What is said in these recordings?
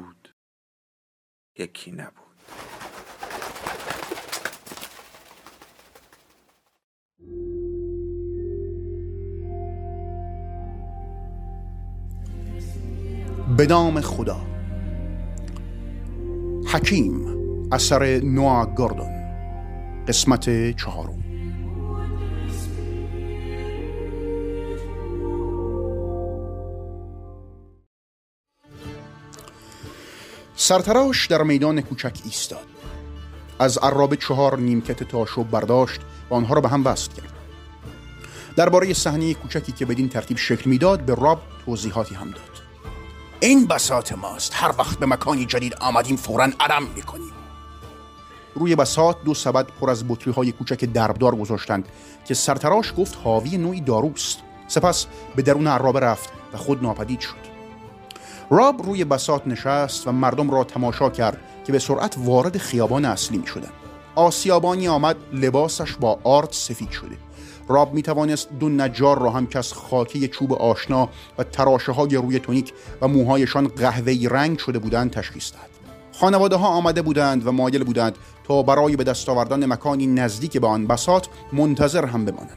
بود. یکی نبود. به نام خدا. حکیم اثر نوا گاردون قسمت چهارم. سرتراش در میدان کوچک ایستاد. از عرابه چهار نیمکت تاشو برداشت و آنها را به هم وصل کرد. درباره صحنه کوچکی که بدین ترتیب شکل می‌داد به راب توضیحاتی هم داد. این بسات ماست. هر وقت به مکانی جدید آمدیم فورا علم می‌کنیم. روی بسات دو سبد پر از بطری های کوچک دربدار گذاشتند که سرتراش گفت حاوی نوعی داروست. سپس به درون عرابه رفت و خود ناپدید شد. راب روی بسات نشست و مردم را تماشا کرد که به سرعت وارد خیابان اصلی می شدن. آسیابانی آمد لباسش با آرد سفید شده راب می توانست دو نجار را هم که از خاکی چوب آشنا و تراشه های روی تونیک و موهایشان قهوه‌ای رنگ شده بودند تشخیص داد. خانواده ها آمده بودند و مایل بودند تا برای به دست آوردن مکانی نزدیک به آن بسات منتظر هم بمانند.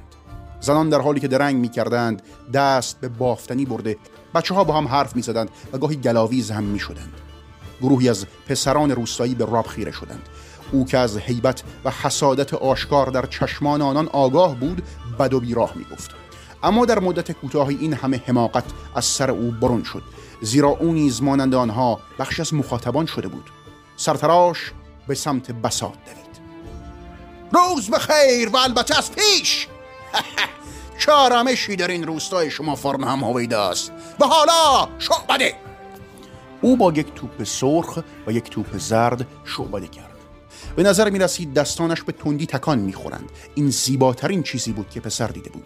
زنان در حالی که درنگ می کردند دست به بافتنی برده بچه ها با هم حرف می زدند و گاهی گلاویز هم می شدند. گروهی از پسران روستایی به راب خیره شدند. او که از حیبت و حسادت آشکار در چشمان آنان آگاه بود بد و بیراه می گفت اما در مدت کوتاهی این همه حماقت از سر او برون شد زیرا او نیز مانند آنها بخش از مخاطبان شده بود. سرتراش به سمت بسات دوید. روز بخیر و البته از پیش! چه در این روستای شما فرم هم هویده است. و حالا شعبده. او با یک توپ سرخ و یک توپ زرد شعبده کرد. به نظر می رسید دستانش به تندی تکان می خورند. این زیباترین چیزی بود که پسر دیده بود.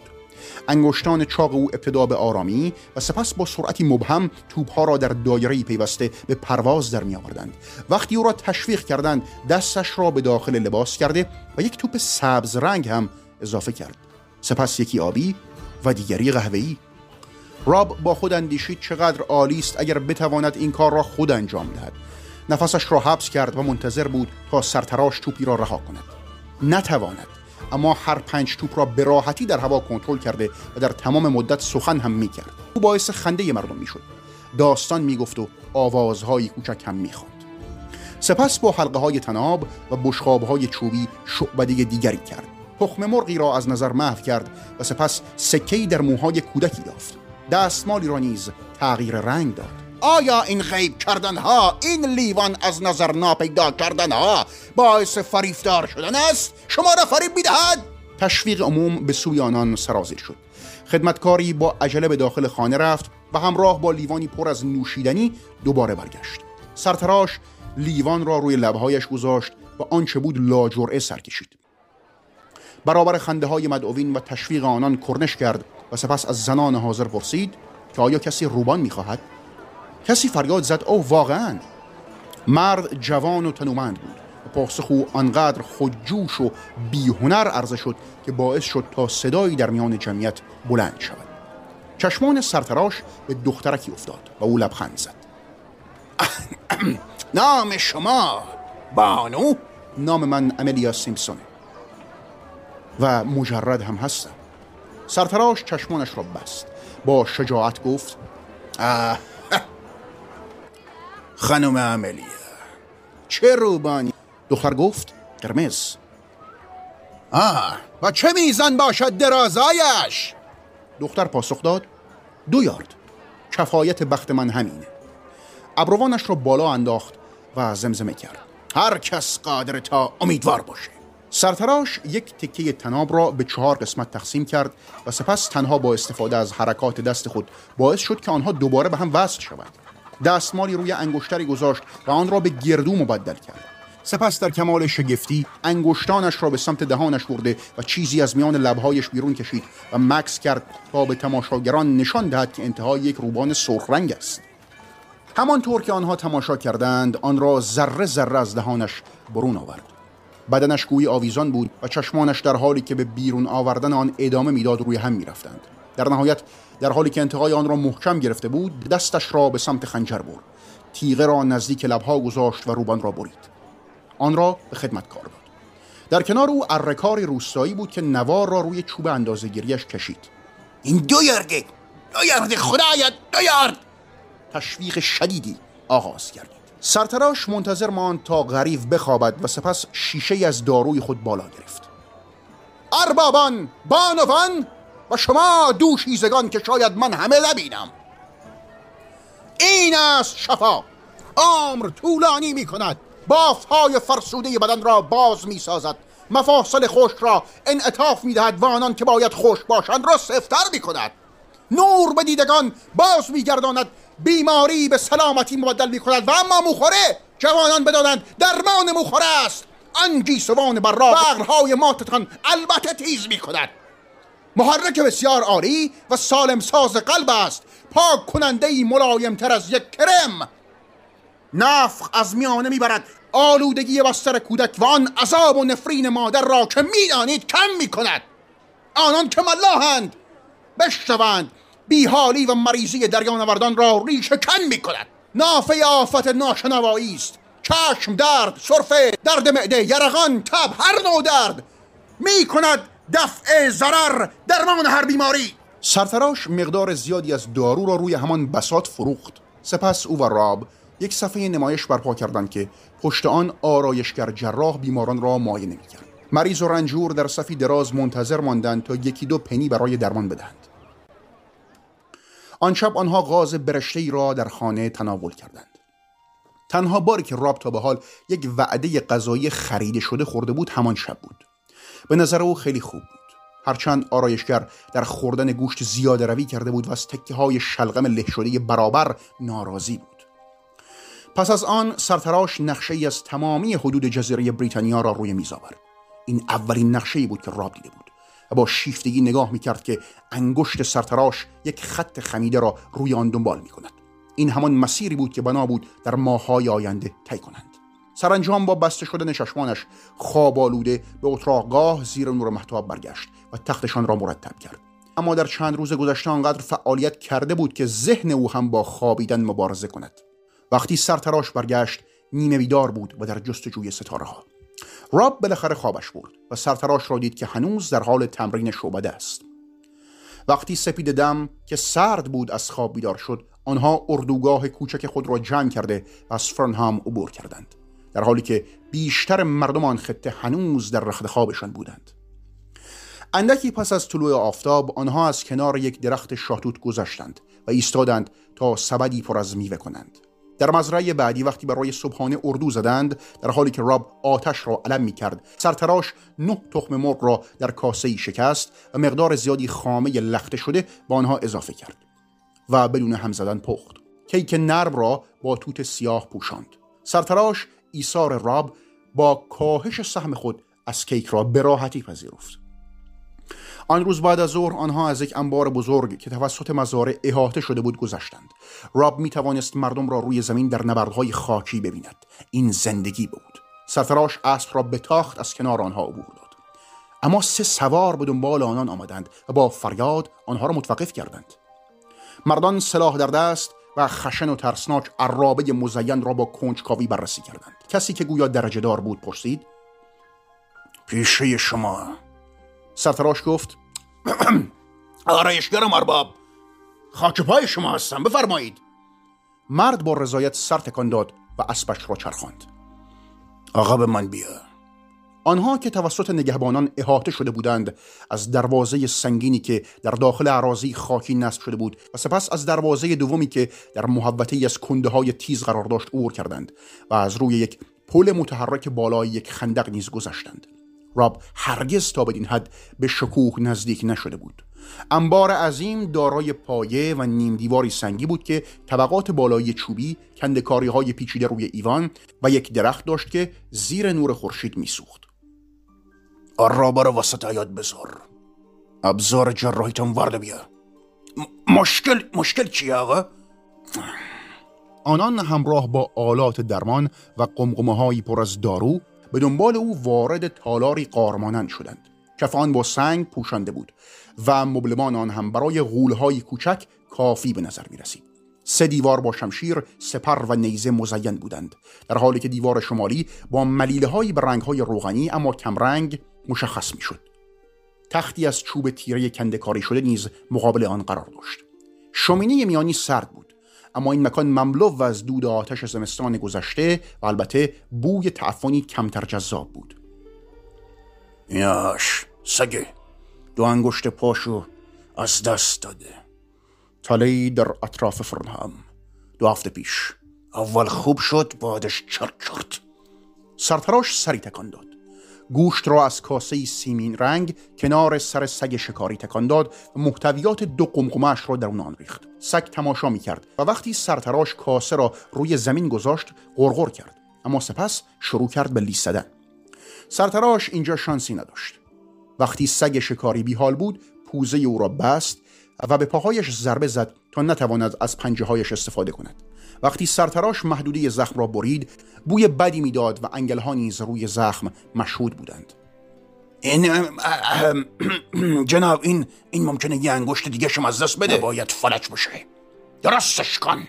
انگشتان چاق او ابتدا به آرامی و سپس با سرعتی مبهم توپها را در دایره پیوسته به پرواز در می آوردند. وقتی او را تشویق کردند دستش را به داخل لباس کرده و یک توپ سبز رنگ هم اضافه کرد. سپس یکی آبی و دیگری قهوه‌ای. راب با خود اندیشید چقدر عالی است اگر بتواند این کار را خود انجام دهد. نفسش را حبس کرد و منتظر بود تا سرتراش توپی را رها کند. نتواند اما هر پنج توپ را به راحتی در هوا کنترل کرده و در تمام مدت سخن هم می‌کرد. او باعث خنده مردم می‌شد. داستان می‌گفت و آوازهای کوچک هم می‌خواند. سپس با حلقه های تناب و بشخاب های چوبی شعبده دیگری کرد. تخم مرغی را از نظر محو کرد و سپس سکهی در موهای کودکی یافت. دستمالی را نیز تغییر رنگ داد. آیا این غیب کردن ها این لیوان از نظر ناپیدا کردن ها باعث فریفتار شدن است؟ شما را فریب می‌دهد. تشویق عموم به سوی آنان سرازیر شد. خدمتکاری با عجله به داخل خانه رفت و همراه با لیوانی پر از نوشیدنی دوباره برگشت. سرتراش لیوان را روی لبهایش گذاشت و آنچه بود لاجرعه سر کشید برابر خنده های مدعوین و تشویق آنان کرنش کرد و سپس از زنان حاضر پرسید که آیا کسی روبان می‌خواهد؟ کسی فریاد زد او واقعا؟ مرد جوان و تنومند بود. پاسخ او آنقدر خودجوش و بیهنر عرضه شد که باعث شد تا صدایی در میان جمعیت بلند شود. چشمان سرتراش به دخترکی افتاد و او لبخند زد. نام شما بانو؟ نام من املیا سیمپسونه. و مجرد هم هستم. سرتراش چشمانش را بست. با شجاعت گفت خانم عملیه چه روبانی؟ دختر گفت قرمز. آه و چه میزن باشد درازایش؟ دختر پاسخ داد دو یارد. کفایت بخت من همینه. ابروانش را بالا انداخت و زمزمه کرد. هر کس قادر تا امیدوار باشه. سرتراش یک تکه تناب را به چهار قسمت تقسیم کرد و سپس تنها با استفاده از حرکات دست خود باعث شد که آنها دوباره به هم وصل شوند. دستمالی روی انگشتری گذاشت و آن را به گردو مبدل کرد. سپس در کمال شگفتی انگشتانش را به سمت دهانش برده و چیزی از میان لبهایش بیرون کشید و مکس کرد تا به تماشاگران نشان دهد که انتهای یک روبان سرخ رنگ است. همانطور که آنها تماشا کردند آن را ذره ذره از دهانش برون آورد. بدنش گوی آویزان بود و چشمانش در حالی که به بیرون آوردن آن ادامه می‌داد روی هم می‌رفتند. در نهایت در حالی که انتهای آن را محکم گرفته بود دستش را به سمت خنجر برد. تیغه را نزدیک لبها گذاشت و روبان را برید. آن را به خدمت کار داد. در کنار او ارکار روستایی بود که نوار را روی چوب اندازه گیریش کشید. این دو یارده دو یارده خدایت! دو یارد تشویق شدیدی آغاز کردید سرتراش منتظر ماند تا غریب بخوابد و سپس شیشه از داروی خود بالا گرفت. اربابان بانوان و شما دوشیزگان که شاید من همه نبینم. این است شفا. عمر طولانی می کند های فرسوده بدن را باز می سازد مفاصل خشک را انعطاف می دهد و آنان که باید خوش باشند را سفتر می کند نور به دیدگان باز می گرداند بیماری به سلامتی مبدل می کند و اما موخوره جوانان بدانند درمان موخوره است. آن گیسوان را بغرهای ماتتان البته تیز می کند محرک بسیار عالی و سالم ساز قلب است. پاک کننده ای ملایم تر از یک کرم. نفخ از میانه می‌برد. آلودگی بستر کودک و آن عذاب و نفرین مادر را که می‌دانید کم می‌کند. آنان که ملاحند بشنوند. بیحالی و مریضی دریانوردان را ریشه کن می‌کند. نافه آفت ناشنوایی است. چشم درد سرفه درد معده یرقان تب هر نوع درد. می‌کند دفع ضرر درمان هر بیماری. سرتراش مقدار زیادی از دارو را روی همان بسات فروخت. سپس او و راب یک صفحه نمایش برپا کردند که پشت آن آرایشگر جراح بیماران را معاینه می‌کرد مریض و رنجور در صفی دراز منتظر ماندند تا یکی دو پنی برای درمان بدهند. آن شب آنها غاز برشته را در خانه تناول کردند. تنها باری که راب تا به حال یک وعده غذایی خریده شده خورده بود همان شب بود. به نظر او خیلی خوب بود. هرچند آرایشگر در خوردن گوشت زیاده روی کرده بود و از تکه های شلغم له شده برابر ناراضی بود. پس از آن سرتراش نقشه ای از تمامی حدود جزیره بریتانیا را روی میز آورد. این اولین نقشه بود که راب دیده بود. و با شیفتگی نگاه می‌کرد که انگشت سرتراش یک خط خمیده را روی آن دنبال می کند. این همان مسیری بود که بنا بود در ماههای آینده طی کنند. سرانجام با بسته شدن چشمانش خواب آلوده به اتراقگاه زیر نور محتاب برگشت و تختشان را مرتب کرد. اما در چند روز گذشته آنقدر فعالیت کرده بود که ذهن او هم با خوابیدن مبارزه کند. وقتی سرتراش برگشت نیمه بیدار بود و در جستجوی ستاره ها راب بالاخره خوابش برد و سرتراش را دید که هنوز در حال تمرین شعبده است. وقتی سپید دم که سرد بود از خواب بیدار شد آنها اردوگاه کوچک خود را جمع کرده و از فرنهام عبور کردند در حالی که بیشتر مردم آن خطه هنوز در رخت خوابشان بودند. اندکی پس از طلوع آفتاب آنها از کنار یک درخت شاهتوت گذشتند و ایستادند تا سبدی پر از میوه کنند. در مزرعه بعدی وقتی برای صبحانه اردو زدند در حالی که راب آتش را علم می کرد سرتراش نه تخم مرغ را در کاسه شکست و مقدار زیادی خامه لخته شده با آنها اضافه کرد و بدون هم زدن پخت. کیک نرم را با توت سیاه پوشاند. سرتراش ایثار راب با کاهش سهم خود از کیک را به راحتی پذیرفت. آن روز بعد از ظهر آنها از یک انبار بزرگ که توسط مزارع احاطه شده بود گذشتند. راب می توانست مردم را روی زمین در نبردهای خاکی ببیند. این زندگی بود. سرفراش اسب را به تاخت از کنار آنها عبور داد. اما سه سوار به دنبال آنان آمدند و با فریاد آنها را متوقف کردند. مردان سلاح در دست و خشن و ترسناک عرابه مزین را با کنجکاوی بررسی کردند. کسی که گویا درجه دار بود پرسید پیشه شما سرتراش گفت آرایشگرم ارباب خاک پای شما هستم بفرمایید. مرد با رضایت سر تکان داد و اسبش را چرخاند. آقا به من بیا. آنها که توسط نگهبانان احاطه شده بودند از دروازه سنگینی که در داخل عراضی خاکی نصب شده بود و سپس از دروازه دومی که در محوطه از کنده های تیز قرار داشت عبور کردند و از روی یک پل متحرک بالای یک خندق نیز گذشتند. راب هرگز تا بدین حد به شکوه نزدیک نشده بود. انبار عظیم دارای پایه و نیم دیواری سنگی بود که طبقات بالایی چوبی کندکاری های پیچیده روی ایوان و یک درخت داشت که زیر نور خورشید میسوخت. رابا رو وسط یاد بذار. ابزار جراحیتان ورده بیا. مشکل مشکل چیه آقا؟ آنان همراه با آلات درمان و قمقمه پر از دارو به دنبال او وارد تالاری قارمانند شدند کفان با سنگ پوشانده بود و مبلمان آن هم برای غولهای کوچک کافی به نظر می رسید. سه دیوار با شمشیر، سپر و نیزه مزین بودند در حالی که دیوار شمالی با ملیله های به رنگ های روغنی اما کمرنگ مشخص می شد. تختی از چوب تیره کندکاری شده نیز مقابل آن قرار داشت. شومینه میانی سرد بود اما این مکان مملو و از دود آتش زمستان گذشته و البته بوی تعفنی کمتر جذاب بود. یاش سگه دو انگشت پاشو از دست داده. تالی در اطراف فرنهام. دو هفته پیش. اول خوب شد بعدش چرت چرت. سرتراش سری تکان داد. گوشت را از کاسه سیمین رنگ کنار سر سگ شکاری تکان داد و محتویات دو قمقمش را در آن ریخت. سگ تماشا می کرد و وقتی سرتراش کاسه را روی زمین گذاشت غرغر کرد. اما سپس شروع کرد به لیستدن. سرتراش اینجا شانسی نداشت. وقتی سگ شکاری بیحال بود پوزه او را بست و به پاهایش ضربه زد تا نتواند از پنجه هایش استفاده کند. وقتی سرتراش محدوده زخم را برید بوی بدی می‌داد و انگلها نیز روی زخم مشهود بودند. این جناب این این ممکنه یه انگشت دیگه شما از دست بده. باید فلج بشه درستش کن.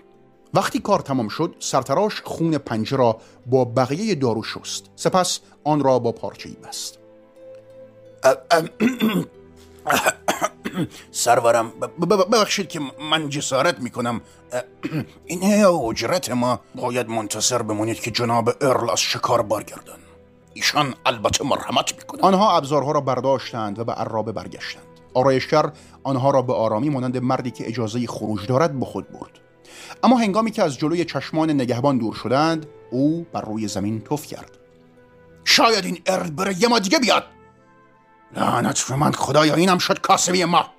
وقتی کار تمام شد سرتراش خون پنجه را با بقیه دارو شست. سپس آن را با پارچه بست. سرورم ببخشید که من جسارت می‌کنم. این اجرت ما. باید منتصر بمونید که جناب ارل از شکار برگردن. ایشان البته مرحمت می‌کنن آنها ابزارها را برداشتند و به عرابه برگشتند. آرایشگر آنها را به آرامی مانند مردی که اجازه خروج دارد به خود برد. اما هنگامی که از جلوی چشمان نگهبان دور شدند او بر روی زمین توف کرد. شاید این ارل بره یه ما دیگه بیاد. لعنت به من خدایا اینم شد کاسبی ما.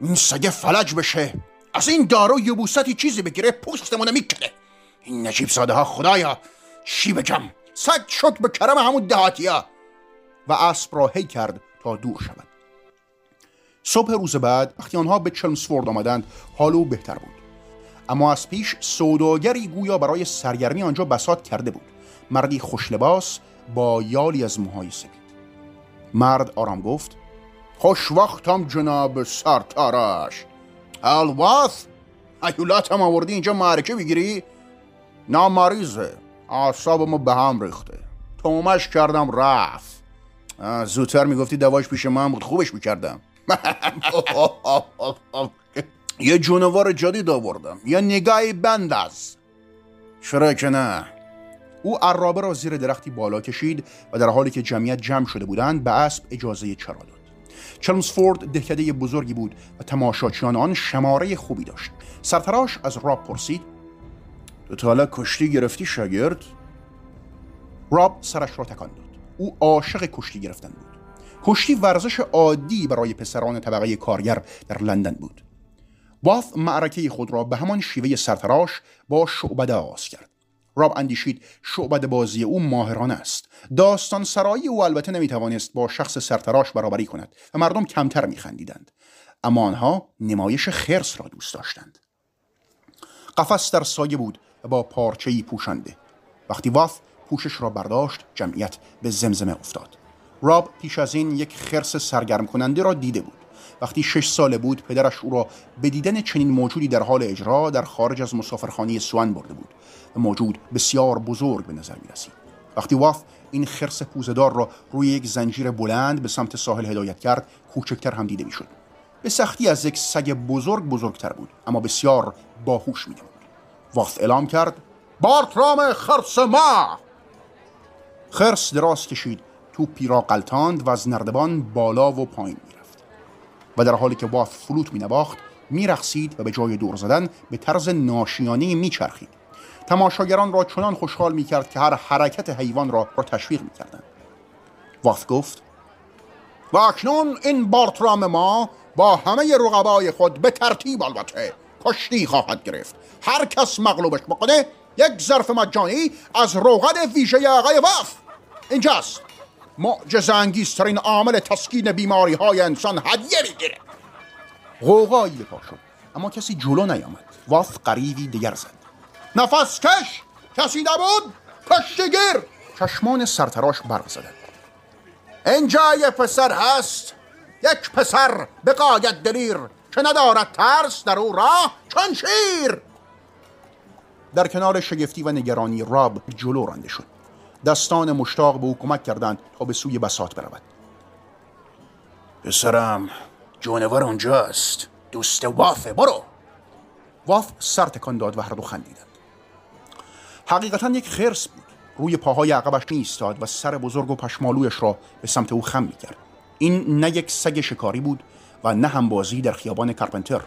این سگه فلج بشه. از این دارو یبوستی چیزی بگیره پوستمونه می‌کنه این نجیب ساده ها خدایا چی بگم؟ سگ شد به کرم همون دهاتیا. و اسب را هی کرد تا دور شود. صبح روز بعد وقتی آنها به چلمسفورد آمدند حال او بهتر بود. اما از پیش سوداگری گویا برای سرگرمی آنجا بسات کرده بود. مردی خوشلباس با یالی از موهای سپید. مرد آرام گفت خوش وقتم جناب سرتارش الواث ایولات هم آوردی اینجا معرکه بگیری؟ نامریزه ما به هم ریخته. تومش کردم رفت. زودتر می‌گفتی دواش پیش من بود خوبش می‌کردم. یه جونوار جدید آوردم یه نگاهی بند است. چرا که نه. او عرابه را زیر درختی بالا کشید و در حالی که جمعیت جمع شده بودند به اسب اجازه چرا داد. چلمسفورد دهکده بزرگی بود و تماشاچیان آن شماره خوبی داشت. سرتراش از راب پرسید تو تا حالا کشتی گرفتی شاگرد؟ راب سرش را تکان داد. او عاشق کشتی گرفتن بود. کشتی ورزش عادی برای پسران طبقه کارگر در لندن بود. باف معرکه خود را به همان شیوه سرتراش با شعبده آغاز کرد. راب اندیشید شعبد بازی او ماهرانه است. داستان سرایی او البته نمی‌توانست با شخص سرتراش برابری کند و مردم کمتر میخندیدند. اما آنها نمایش خرس را دوست داشتند. قفس در سایه بود و با پارچه‌ای پوشانده. وقتی واف پوشش را برداشت جمعیت به زمزمه افتاد. راب پیش از این یک خرس سرگرم کننده را دیده بود. وقتی شش ساله بود پدرش او را به دیدن چنین موجودی در حال اجرا در خارج از مسافرخانه سوان برده بود. موجود بسیار بزرگ به نظر می رسید وقتی واف این خرس پوزدار را روی یک زنجیر بلند به سمت ساحل هدایت کرد کوچکتر هم دیده می‌شد. به سختی از یک سگ بزرگ بزرگتر بود اما بسیار باهوش بود واف اعلام کرد بارترام خرس ما! خرس دراز کشید توپی را قلتاند و از نردبان بالا و پایین می‌رفت. و در حالی که واف فلوت مینواخت میرقصید و به جای دور زدن به طرز ناشیانه میچرخید. تماشاگران را چنان خوشحال می کرد که هر حرکت حیوان را را تشویق می کردند. واف گفت و اکنون این بارترام ما با همه رقبای خود به ترتیب البته کشتی خواهد گرفت. هر کس مغلوبش بکنه یک ظرف مجانی از روغن ویژه آقای واف. اینجاست. معجز انگیزترین عامل تسکین بیماری های انسان هدیه می‌گیره. غوغایی به پا شد اما کسی جلو نیامد. واف قریبی دیگر زد. نفس کش! کسی نبود! کشتگیر چشمان سرتراش برق زدند اینجا یه پسر هست. یک پسر به قاید دلیر که ندارد ترس در او راه چون شیر در کنار شگفتی و نگرانی راب جلو رانده شد. دستان مشتاق به او کمک کردند تا به سوی بسات برود. پسرم جانور اونجاست. دوست وافه برو. واف سر تکان داد و هر دو خندیدند. حقیقتا یک خرس بود. روی پاهای عقبش ایستاد و سر بزرگ و پشمالویش را به سمت او خم می‌کرد. این نه یک سگ شکاری بود و نه هم بازی در خیابان کرپنتر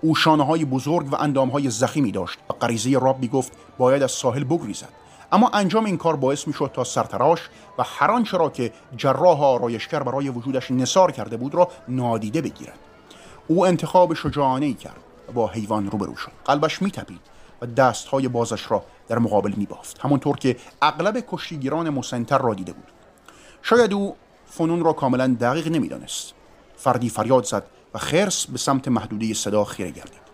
او شانه های بزرگ و اندام های زخیمی داشت و غریزه راب گفت باید از ساحل بگریزد. اما انجام این کار باعث می‌شد تا سرتراش و هر آنچه را که جراح آرایشگر برای وجودش نثار کرده بود را نادیده بگیرد. او انتخاب شجاعانه ای کرد با حیوان روبرو شد. قلبش میتپید و دستهای بازش را در مقابل میبافت. همانطور که اغلب کشتیگیران مسنتر را دیده بود. شاید او فنون را کاملا دقیق نمی‌دانست. فردی فریاد زد و خرس به سمت محدوده صدا خیره گردید.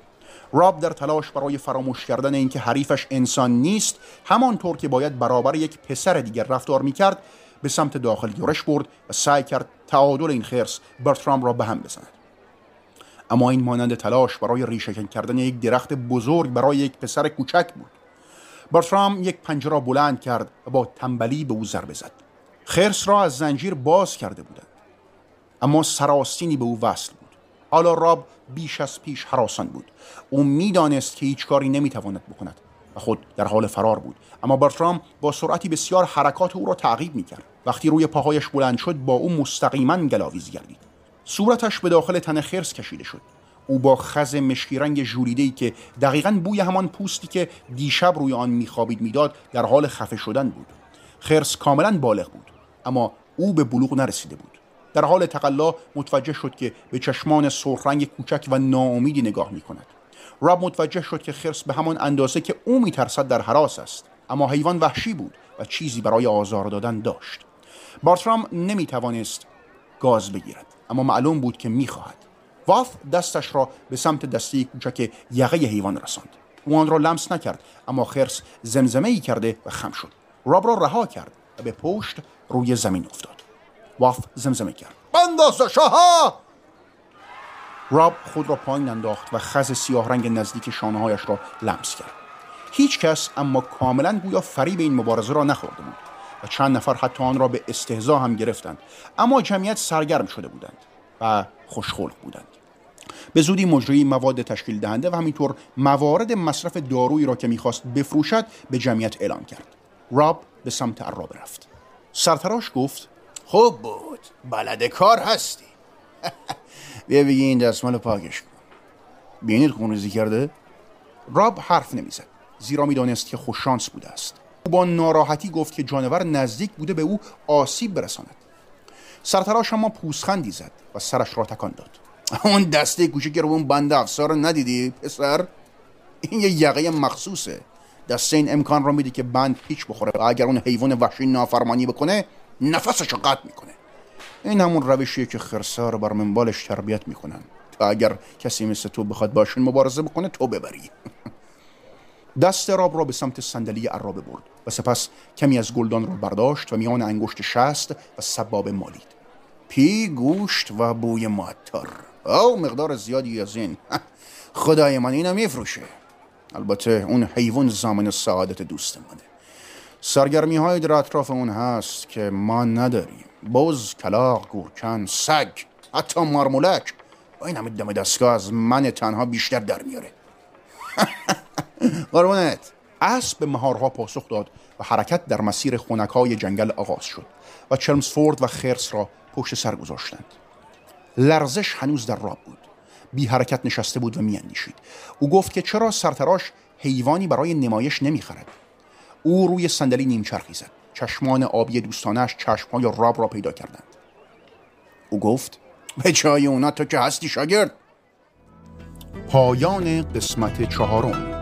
راب در تلاش برای فراموش کردن اینکه حریفش انسان نیست همانطور که باید برابر یک پسر دیگر رفتار می‌کرد به سمت داخل یورش برد و سعی کرد تعادل این خرس برترام را به هم بزند. اما این مانند تلاش برای ریشهکن کردن یک درخت بزرگ برای یک پسر کوچک بود. برترام یک پنجه را بلند کرد و با تنبلی به او ضربه زد. خرس را از زنجیر باز کرده بودند. اما سراستینی به او وصل بود. حالا راب بیش از پیش حراسان بود. او می‌دانست که هیچ کاری نمی‌تواند بکند و خود در حال فرار بود. اما برترام با سرعتی بسیار حرکات او را تعقیب می‌کرد. وقتی روی پاهایش بلند شد با او مستقیما گلاویز گردید. صورتش به داخل تن خرس کشیده شد. او با خز مشکی رنگ ای که دقیقا بوی همان پوستی که دیشب روی آن میخوابید می‌داد در حال خفه شدن بود. خرس کاملا بالغ بود اما او به بلوغ نرسیده بود. در حال تقلا متوجه شد که به چشمان رنگ کوچک و ناامیدی نگاه می کند راب متوجه شد که خرس به همان اندازه که او میترسد در حراس است اما حیوان وحشی بود و چیزی برای آزار دادن داشت. بارترام نمی توانست گاز بگیرد اما معلوم بود که می‌خواهد. واف دستش را به سمت دسته کوچک یقه حیوان رساند. او آن را لمس نکرد اما خرس زمزمه ای کرده و خم شد. راب را رها کرد و به پشت روی زمین افتاد. واف زمزمه کرد. بنداز شاها راب خود را پایین انداخت و خز سیاه رنگ نزدیک شانههایش را لمس کرد. هیچ کس اما کاملا گویا فریب این مبارزه را نخورده بود و چند نفر حتی آن را به استهزا هم گرفتند. اما جمعیت سرگرم شده بودند و خوشخلق بودند. به زودی مجری مواد تشکیل دهنده و همینطور موارد مصرف دارویی را که می‌خواست بفروشد به جمعیت اعلام کرد. راب به سمت عرابه رفت. سرتراش گفت خوب بود. بلد کار هستی. بیا بگی این دستمال پاکش کن. بینید خونریزی کرده؟ راب حرف نمی‌زد. زیرا می‌دانست که خوششانس بوده است. او با ناراحتی گفت که جانور نزدیک بوده به او آسیب برساند. سرتراش اما پوسخندی زد و سرش را تکان داد. اون دسته کوچک رو اون بند افسار ندیدی پسر؟ این یه یقه مخصوصه. دسته این امکان را میده که بند پیچ بخوره و اگر اون حیوان وحشی نافرمانی بکنه نفسش رو قطع می‌کنه. این همون روشیه که خرسا رو بر منبالش تربیت می‌کنن. تا اگر کسی مثل تو بخواد باشون مبارزه بکنه تو ببری. دست راب را به سمت صندلی عرابه برد و سپس کمی از گلدان را برداشت و میان انگشت شست و سباب مالید. پی گوشت و بوی معطر. او مقدار زیادی از این. خدای من اینو میفروشه. البته اون حیوان زمان سعادت دوست منه. سرگرمی های در اطراف اون هست که ما نداریم. بز، کلاق، گورکن، سگ حتی مارمولک. با این همه دم دستگاه از من تنها بیشتر در میاره. قربونت. اسب به مهارها پاسخ داد و حرکت در مسیر خونکای جنگل آغاز شد و چرمسفورد و خرس را پشت سر گذاشتند. لرزش هنوز در راب بود. بی حرکت نشسته بود و میاندیشید. او گفت که چرا سرتراش حیوانی برای نمایش نمی‌خرد. او روی صندلی نیمچرخی زد چشمان آبی دوستانش چشمهای راب را پیدا کردند. او گفت به جای اونا تو که هستی شاگرد. پایان قسمت چهارم.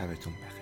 شبتون بخیر.